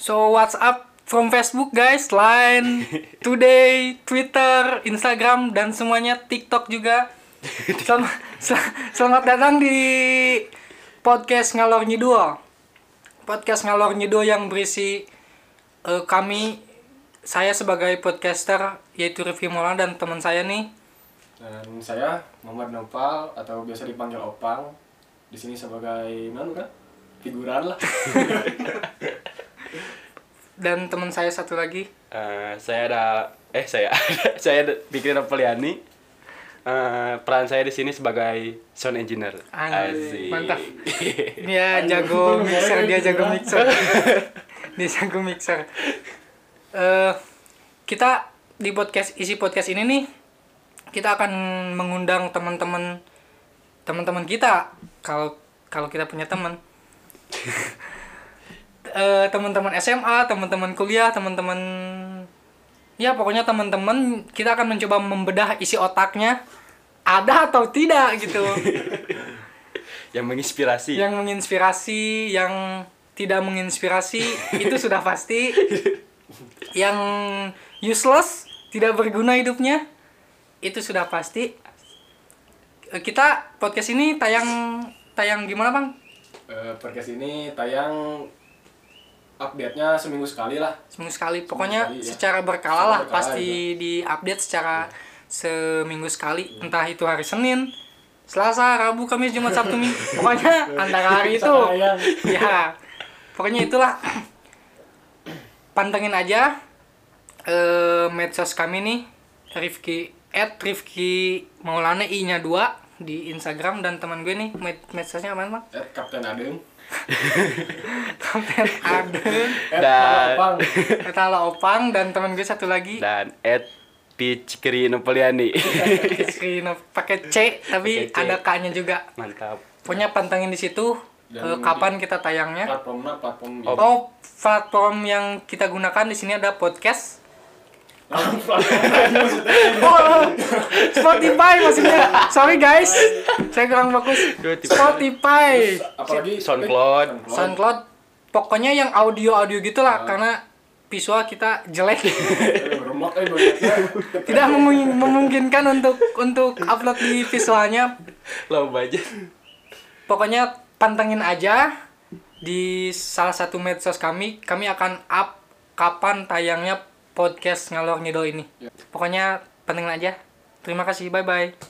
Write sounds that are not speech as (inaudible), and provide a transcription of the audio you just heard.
So what's up from Facebook guys, Line, (laughs) Today, Twitter, Instagram dan semuanya TikTok juga. (laughs) Selamat, sel- selamat datang di podcast Ngalor Ngidul. Podcast Ngalor Ngidul yang berisi eh, kami saya sebagai podcaster yaitu Rifki Maulana dan teman saya nih Dan saya Muhammad Nopal atau biasa dipanggil Opang. Di sini sebagai mana kan? Figuran lah. (laughs) dan teman saya satu lagi Eh, saya ada eh saya (laughs) saya ada pikirin Apeliani. Eh, peran saya di sini sebagai sound engineer. Anjir, Asik. mantap. (laughs) dia jago mixer dia jago mixer (laughs) dia jago mixer Eh, kita di podcast isi podcast ini nih kita akan mengundang teman-teman teman-teman kita kalau kalau kita punya teman Eh, teman-teman SMA teman-teman kuliah teman-teman ya pokoknya teman-teman kita akan mencoba membedah isi otaknya. Ada atau tidak gitu. (laughs) Yang menginspirasi. yang menginspirasi yang tidak menginspirasi (laughs) itu sudah pasti. Yang useless tidak berguna hidupnya itu sudah pasti. Eh, kita podcast ini tayang tayang gimana bang? Eh, podcast ini tayang update-nya seminggu sekali lah. seminggu sekali. Pokoknya sekali, ya. secara berkala Secara lah berkala, pasti di update secara seminggu sekali. Entah itu hari Senin Selasa Rabu Kamis Jumat Sabtu Minggu. (laughs) Pokoknya antara hari itu. Ya pokoknya itulah. Pantengin aja eh medsos kami nih Rifki at Rifki Maulana i nya 2 di Instagram dan teman gue nih med medsosnya apa bang? Eh, Kapten Adeng. (laughs) Kapten Aden, Eh, Dan- Opang. (laughs) Ketala Opang dan teman gue satu lagi Dan Ed Pichkri Nopoliani. screen (laughs) pakai C tapi C. ada K-nya juga. Mantap. Pokoknya pantengin di situ Dan eh, kapan kita tayangnya. Platformnya platform Oh. Oh, platform yang kita gunakan di sini ada podcast. Oh, Spotify maksudnya. Sorry guys, saya kurang fokus. Spotify, apalagi SoundCloud. eh, SoundCloud. Pokoknya yang audio-audio gitulah karena visual kita jelek. (laughs) Eh. Tidak memung- memungkinkan untuk untuk upload di visualnya. Low budget. Pokoknya pantengin aja di salah satu medsos kami. Kami akan up kapan tayangnya podcast ngalor ngidol ini. Pokoknya pantengin aja. Terima kasih. Bye bye.